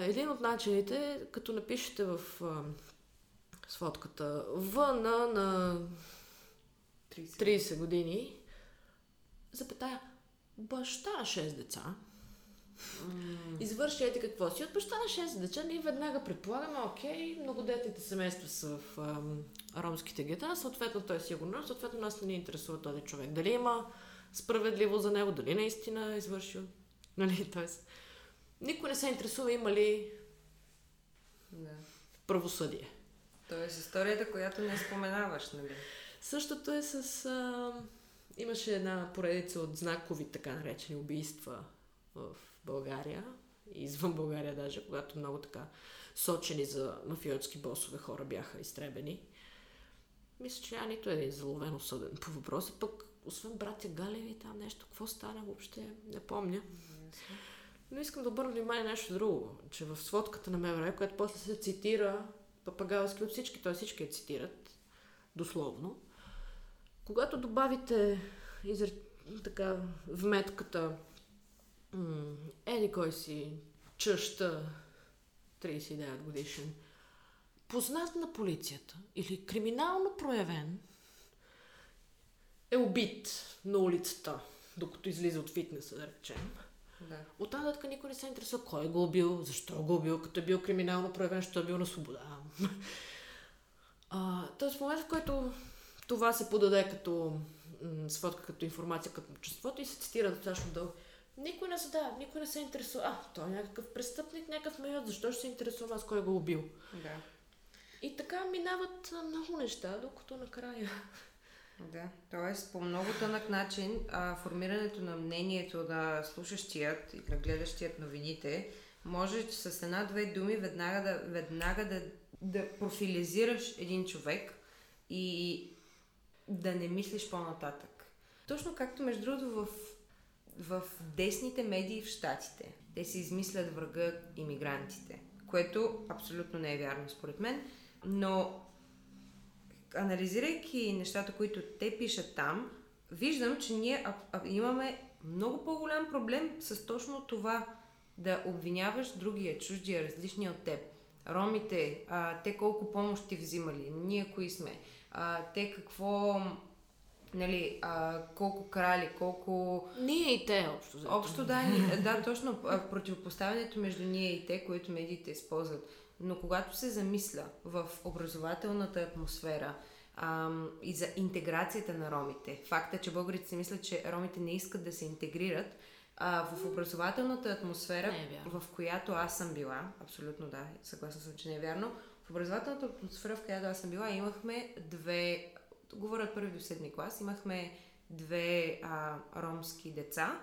Един от начините, е, като напишете в сводката В на, на 30. 30 години, запетая, баща на 6 деца, М, извърши ети какво си. От баща на 6 деца ние веднага предполагаме, окей, многодетните семейства са в ам, ромските гета, съответно той е сигурно, съответно нас не ни интересува този човек. Дали има справедливо за него, дали наистина е извършил. [laughs] Нали, тоест, никой не се интересува има ли да. правосъдие. Тоест историята, която не споменаваш, нали? Същото е с... А, имаше една поредица от знакови, така наречени убийства в България, и извън България даже, когато много така сочени за мафиотски босове хора бяха изтребени. Мисля, че няма нито един заловен осъден по въпроса, пък освен братя Галеви там нещо, какво стана въобще, не помня. Но искам да обърна внимание на нещо друго, че в сводката на МВР, която после се цитира папагалски от всички, т.е. всички я цитират, дословно, когато добавите изр... така, вметката м- еди кой си чъща 39 годишен, познат на полицията или криминално проявен, е убит на улицата, докато излиза от фитнеса, да речем. Да. От тази нататък никой не се интересува кой го е бил, защо го е бил, като е бил криминално проявен, защо е бил на свобода. А, тоест в момента, в който това се подаде като м- сводка, като информация към обществото и се цитира достатъчно дълго, никой не задава, никой не се интересува. А, той е някакъв престъпник, някакъв майот, защо ще се интересува аз кой го е убил? Да. И така минават много неща, докато накрая. Да, т.е. по много тънък начин а, формирането на мнението на слушащият и на гледащият новините може с една-две думи веднага да, веднага да, да профилизираш един човек и да не мислиш по-нататък. Точно както между другото в, в десните медии в Штатите. Те си измислят врага иммигрантите, което абсолютно не е вярно според мен, но анализирайки нещата, които те пишат там, виждам, че ние имаме много по-голям проблем с точно това да обвиняваш другия, чуждия, различния от теб. Ромите, те колко помощи взимали, ние кои сме, а, те какво, нали, а, колко крали, колко... Ние и те общо. взето. Общо да, ни- да, точно а, противопоставянето между ние и те, което медиите използват. Но когато се замисля в образователната атмосфера, ам, и за интеграцията на ромите. Факта, че българите си мислят, че ромите не искат да се интегрират, а, в образователната атмосфера, Не е в която аз съм била, абсолютно да, съгласна съм, че не е вярно, в образователната атмосфера, в която аз съм била, имахме две, говоря от първи до седми клас, имахме две а, ромски деца,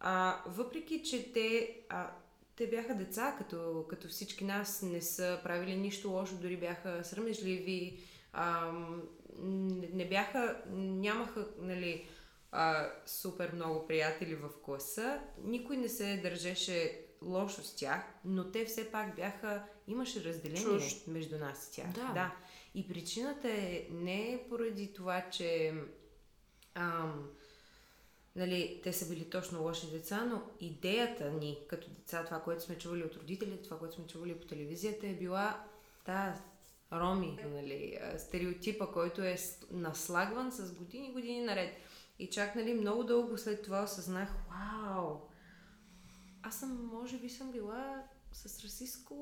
а, въпреки, че те, а, те бяха деца, като, като всички нас, не са правили нищо лошо, дори бяха срамежливи, а, не, бяха, нямаха, нали, а, супер много приятели в класа. Никой не се държеше лошо с тях, но те все пак бяха, имаше разделение Чужд. между нас и тях. Да. да. И причината е не поради това, че ам, нали, те са били точно лоши деца, но идеята ни като деца, това, което сме чували от родителите, това, което сме чували по телевизията, е била та роми, нали, стереотипа, който е наслагван с години, години наред. И чак, нали, много дълго след това осъзнах, вау, аз съм, може би съм била с расистско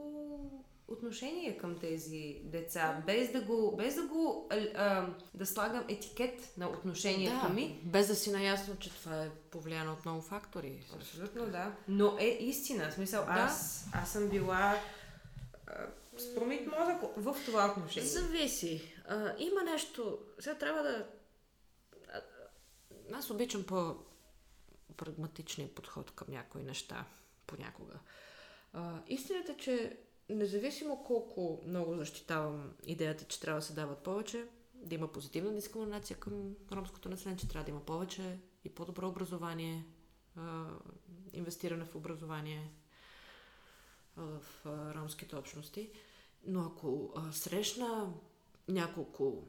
отношение към тези деца, без да го, без да го, а, да слагам етикет на отношението да, ми. без да си наясно, че това е повлияно от много фактори. Абсолютно, да. Но е истина. В смисъл, Да. аз, аз съм била а, с промит мозък в това отношение. Зависи. А, има нещо. Сега трябва да. Аз обичам по-прагматичния подход към някои неща понякога. А, истината е, че независимо колко много защитавам идеята, че трябва да се дават повече, да има позитивна дискриминация към ромското население, че трябва да има повече и по-добро образование, инвестиране в образование в ромските общности. Но ако срещна няколко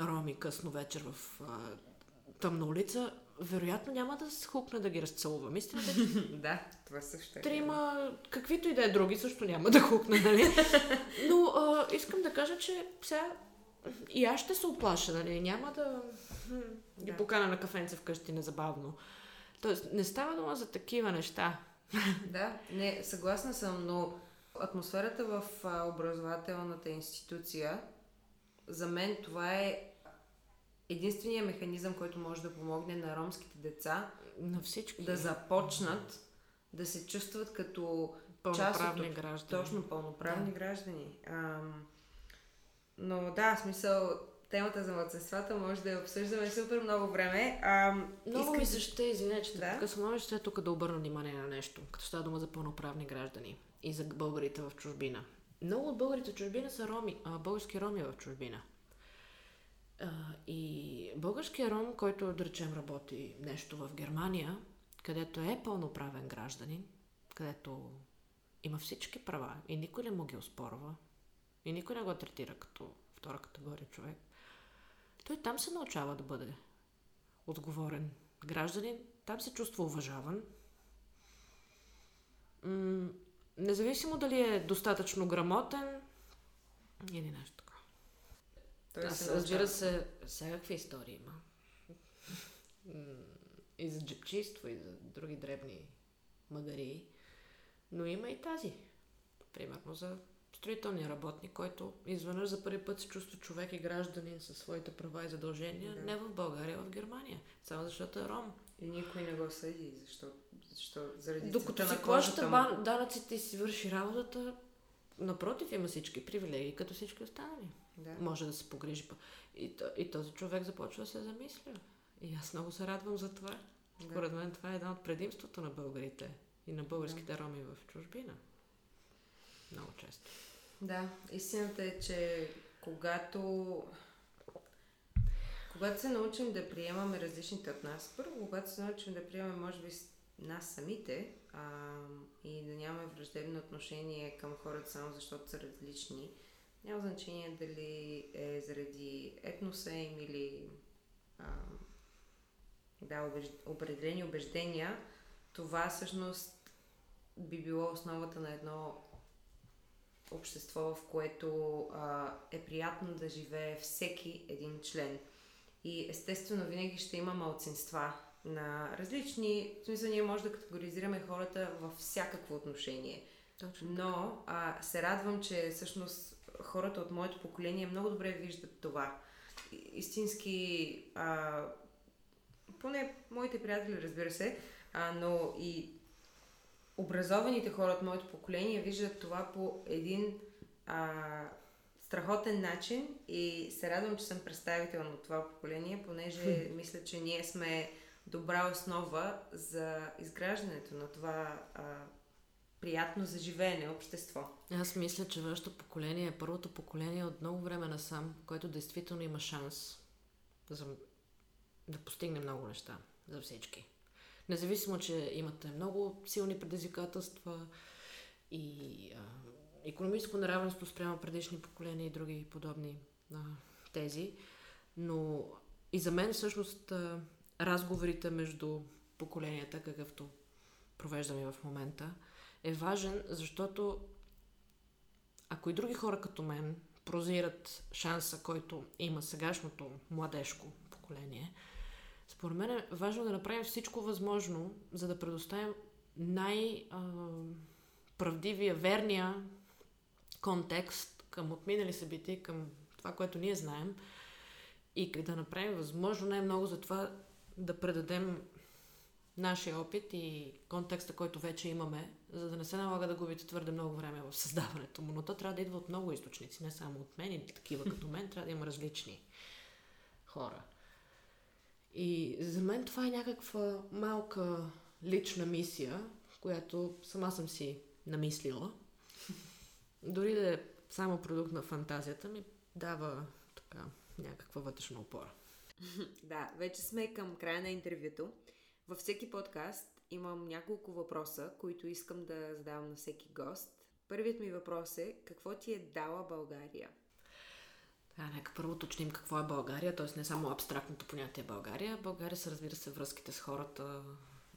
роми късно вечер в тъмна улица, вероятно няма да се хукна да ги разцелувам. Истината [laughs] да, това също е. трима, каквито и да е други, също няма да хукна, нали? [laughs] Но а, искам да кажа, че сега и аз ще се оплаша, нали? Няма да ги Да. покана на кафенце вкъщи незабавно. Тоест, не става дума за такива неща. [laughs] Да, не, съгласна съм, но атмосферата в образователната институция, за мен това е единствения механизъм, който може да помогне на ромските деца На всички. да започнат да се чувстват като част пълноправни от граждани. точно пълноправни Да. граждани. Ам, но да, смисъл, темата за младсенствата може да я обсъждаме супер много време. Ам, Много искам ми се ще, извиня, че Да. така може ще тук да обърна внимание на нещо, като става дума за пълноправни граждани и за българите в чужбина. Много от българите в чужбина са роми, а, български роми в чужбина. И българският ром, който да речем работи нещо в Германия, където е пълноправен гражданин, където има всички права и никой не му ги оспорва и никой не го третира като втора категория човек, той там се научава да бъде отговорен гражданин, там се чувства уважаван. М- независимо дали е достатъчно грамотен или нещо Аз, се разбира се, всякакви истории има. И за джипчиство, и за други дребни магари. Но има и тази. Примерно за строителния работник, който изведнъж за първи път се чувства човек и гражданин със своите права и задължения, Да. не в България, а в Германия. Само защото е ром. И никой не го съди, защо, защо заради Докато си плаща му. данъците и си върши работата, напротив има всички привилегии, като всички останали. Да. Може да се погрижи. по- И, и този човек започва да се замисля. И аз много се радвам за това. Да. Според мен това е едно от предимството на българите и на българските роми в чужбина. Много често. Да, истината е, че когато когато се научим да приемаме различните от нас, първо, когато се научим да приемаме, може би, нас самите а, и да нямаме враждебно отношение към хората само защото са различни, няма значение дали е заради етноса им или а, да, убеж... определени убеждения, това всъщност би било основата на едно общество, в което а, е приятно да живее всеки един член. И естествено винаги ще има малцинства на различни, в смисъл ние може да категоризираме хората във всякакво отношение. Точно. Но а, се радвам, че всъщност хората от моето поколение много добре виждат това. истински, а, поне моите приятели, разбира се, а, но и образованите хора от моето поколение виждат това по един а, страхотен начин и се радвам, че съм представител на това поколение, понеже [laughs] мисля, че ние сме добра основа за изграждането на това а, приятно за живеене общество. Аз мисля, че вашето поколение е първото поколение от много време насам, което действително има шанс за да постигне много неща за всички. Независимо, че имате много силни предизвикателства и а, економическо неравенство спрямо предишни поколения и други подобни а, тези, но и за мен всъщност а, разговорите между поколенията, какъвто провеждаме в момента, е важен, защото ако и други хора като мен прозират шанса, който има сегашното младежко поколение, според мен е важно да направим всичко възможно, за да предоставим най-правдивия, верния контекст към отминали събития, към това, което ние знаем и да направим възможно най-много за това да предадем нашия опит и контекста, който вече имаме, за да не се налага да губите твърде много време в създаването му. Но то трябва да идва от много източници, не само от мен и такива като мен, трябва да има различни хора. И за мен това е някаква малка лична мисия, която сама съм си намислила. Дори да е само продукт на фантазията ми, дава така някаква вътрешна опора. [laughs] да, вече сме към края на интервюто. Във всеки подкаст имам няколко въпроса, които искам да задавам на всеки гост. Първият ми въпрос е, какво ти е дала България? А, нека първо уточним какво е България, т.е. не само абстрактното понятие България. България са, разбира се, връзките с хората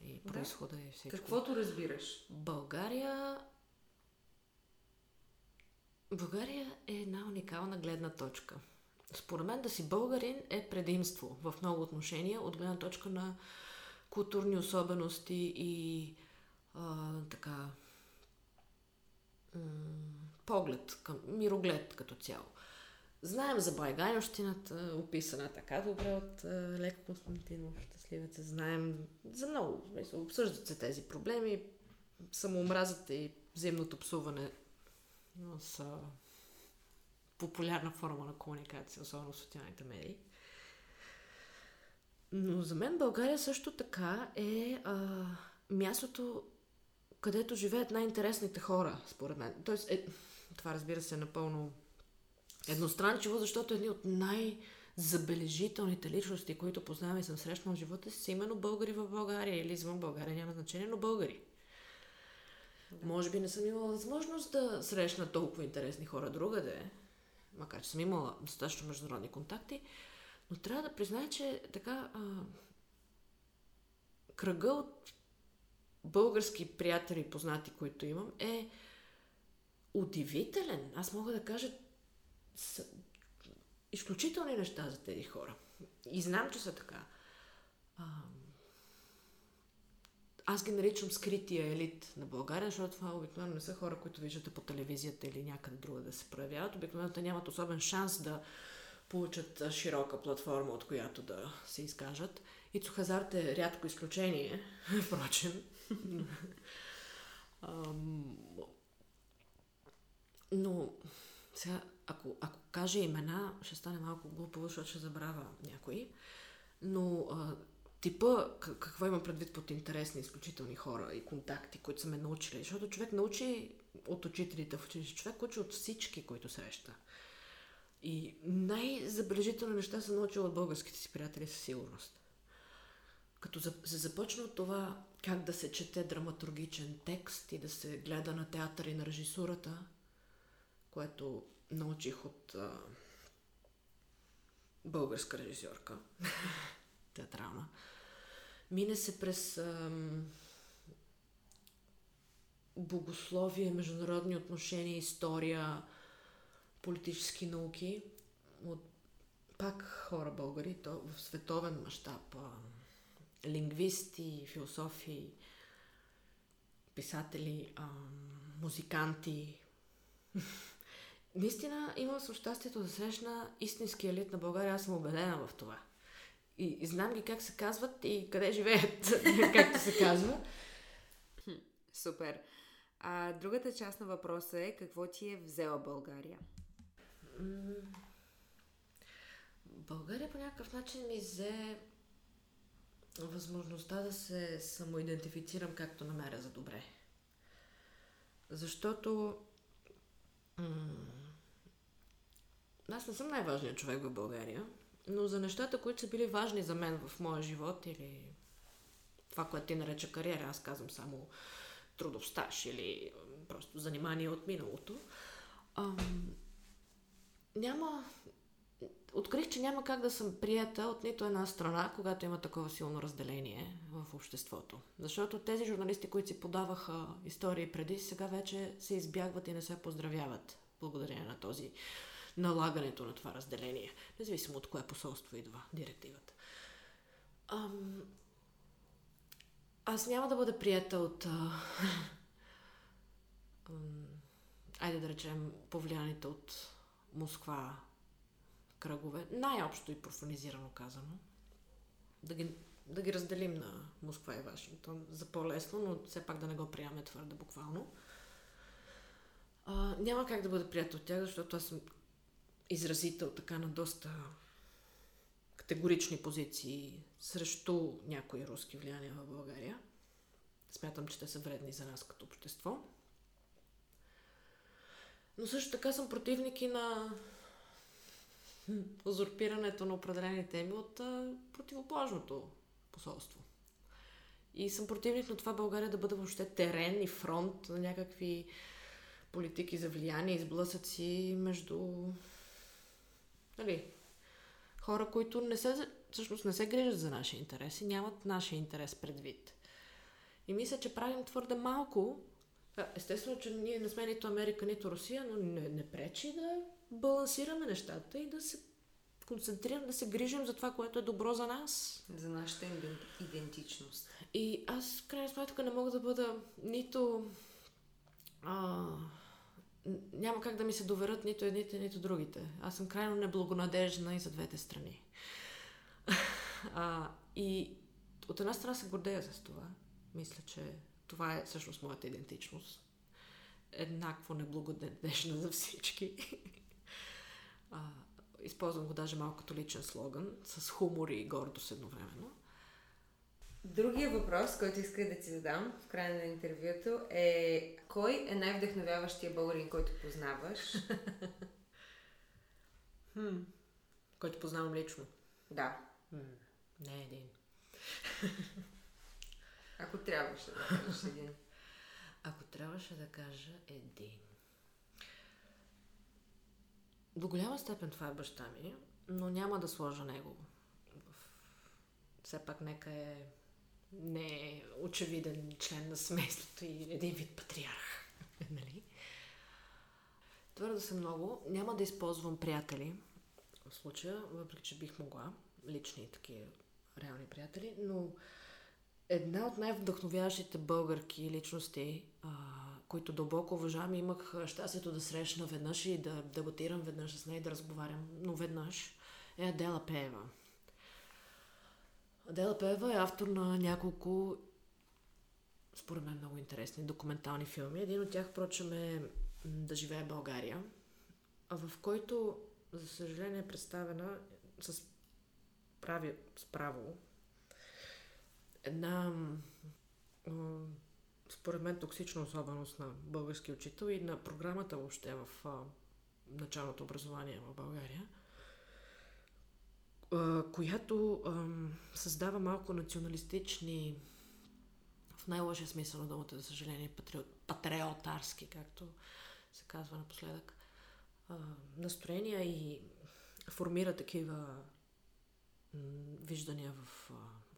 и происхода да. и всичко. Каквото разбираш? България... България е една уникална гледна точка. Според мен да си българин е предимство в много отношения от гледна точка на културни особености и а, така м- поглед, към, мироглед като цяло. Знаем за байганщината, описана така добре от uh, Леко Константинов, щастливеца. Знаем за много. Обсъждат се тези проблеми. Самоомразата и взаимното псуване са популярна форма на комуникация, особено в социалните медии. Но за мен България също така е а, мястото, където живеят най-интересните хора, според мен. Тоест, е, това разбира се е напълно едностранчиво, защото едни от най- забележителните личности, които познавам и съм срещнал в живота си, са именно българи в България или извън България, няма значение, но българи. Да. Може би не съм имала възможност да срещна толкова интересни хора другаде, макар че съм имала достатъчно международни контакти, но трябва да призная, че така а, кръга от български приятели и познати, които имам, е удивителен. Аз мога да кажа с изключителни неща за тези хора. И знам, че са така. А, аз ги наричам скрития елит на България, защото това обикновено не са хора, които виждате по телевизията или някъде друга да се проявяват. Обикновено те нямат особен шанс да получат широка платформа, от която да се изкажат. И Цухазарт е рядко изключение, [laughs] впрочем. [laughs] Но сега, ако, ако кажа имена, ще стане малко глупо, защото ще забравя някои. Но а, типа, какво има предвид под интересни, изключителни хора и контакти, които са ме научили. Защото човек научи от учителите в училище, човек учи от всички, които среща. И най-забележителни неща съм научила от българските си приятели със сигурност. Като се започна от това как да се чете драматургичен текст и да се гледа на театър и на режисурата, което научих от а, българска режисьорка, [laughs] театрална. Мине се през а, богословие, международни отношения, история, политически науки от пак хора българи, то в световен мащаб, лингвисти, философи, писатели, а, музиканти [laughs] наистина имам съм щастието да срещна истински елит на България. Аз съм убедена в това. И, и знам ги как се казват и къде живеят, [laughs] както се казва. Супер. А другата част на въпроса е какво ти е взела България? България по някакъв начин ми взе възможността да се самоидентифицирам както намеря за добре. Защото м- аз не съм най-важният човек в България, но за нещата, които са били важни за мен в моя живот или това, което ти нареча кариера, аз казвам само трудов стаж или просто занимание от миналото, ам, няма... Открих, че няма как да съм прията от нито една страна, когато има такова силно разделение в обществото. Защото тези журналисти, които си подаваха истории преди, сега вече се избягват и не се поздравяват благодарение на този налагането на това разделение, независимо от кое посолство идва директивата. Ам, аз няма да бъда прията от а, айде да речем повлияните от Москва кръгове, най-общо и профанизирано казано. Да ги, да ги разделим на Москва и Вашингтон за по-лесно, но все пак да не го приемаме твърде буквално. А, няма как да бъда приятел от тях, защото аз съм изразител така на доста категорични позиции срещу някои руски влияния в България. Смятам, че те са вредни за нас като общество. Но също така съм противник и на узурпирането на определени теми от противоположното посолство. И съм противник на това България да бъде въобще терен и фронт на някакви политики за влияние и сблъсъци между нали, хора, които не се, всъщност не се грижат за нашия интерес и нямат нашия интерес предвид. И мисля, че правим твърде малко. Естествено, че ние не сме нито Америка, нито Русия, но не, не пречи да балансираме нещата и да се концентрираме, да се грижим за това, което е добро за нас. За нашата идентичност. И аз, в крайна сметка, не мога да бъда нито а, няма как да ми се доверят нито едните, нито другите. Аз съм крайно неблагонадежна и за двете страни. [laughs] а, и от една страна се гордея с това. Мисля, че това е всъщност моята идентичност. Еднакво неблагонадежна за всички. [laughs] а, използвам го даже малко като личен слоган, с хумор и гордост едновременно. Другия въпрос, който иска да ти задам в края на интервюто е кой е най-вдъхновяващия българин, който познаваш? [laughs] хм. Който познавам лично? Да. Хм. Не един. [laughs] Ако трябваше да кажеш един. Ако трябваше да кажа един. До голяма степен това е баща ми, но няма да сложа него. Все пак нека е не е очевиден член на семейството и един вид патриарх. [laughs] нали? Твърда се много. Няма да използвам приятели в случая, въпреки че бих могла. Лични такива реални приятели, но една от най-вдъхновяващите българки личности, а, които дълбоко уважавам, имах щастието да срещна веднъж и да дебатирам веднъж с нея и да разговарям, но веднъж е Адела Пеева. Адела Пева е автор на няколко, според мен, много интересни документални филми. Един от тях, впрочем, е Да живее България, в който, за съжаление, е представена с, прави, с право една според мен токсична особеност на български учител и на програмата въобще в началното образование в България – която създава малко националистични, в най-лошия смисъл на думата, за съжаление, патриотарски, както се казва напоследък, настроения и формира такива виждания в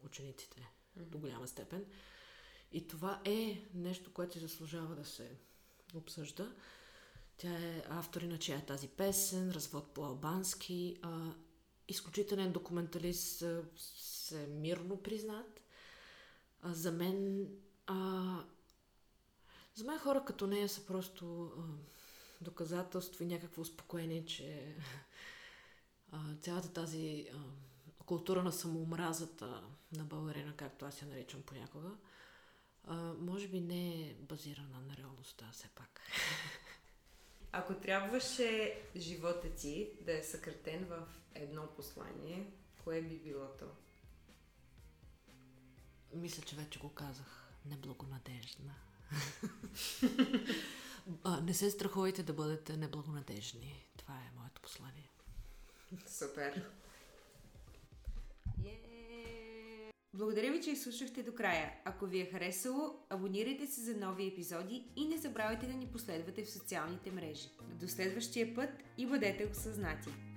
учениците mm-hmm. до голяма степен. И това е нещо, което заслужава да се обсъжда. Тя е автори на чия е тази песен, развод по албански. А, изключителен документалист, мирно признат. А, за мен а, за мен хора като нея са просто а, доказателство и някакво успокоение, че а, цялата тази а, култура на самоомразата на българина, както аз я наричам понякога, а, може би не е базирана на реалността все пак. [laughs] Ако трябваше живота ти да е съкратен в едно послание, кое би било то? Мисля, че вече го казах. Неблагонадежна. [laughs] не се страхувайте да бъдете неблагонадежни. Това е моето послание. Супер. Благодаря ви, че изслушахте до края. Ако ви е харесало, абонирайте се за нови епизоди и не забравяйте да ни последвате в социалните мрежи. До следващия път и бъдете осъзнати!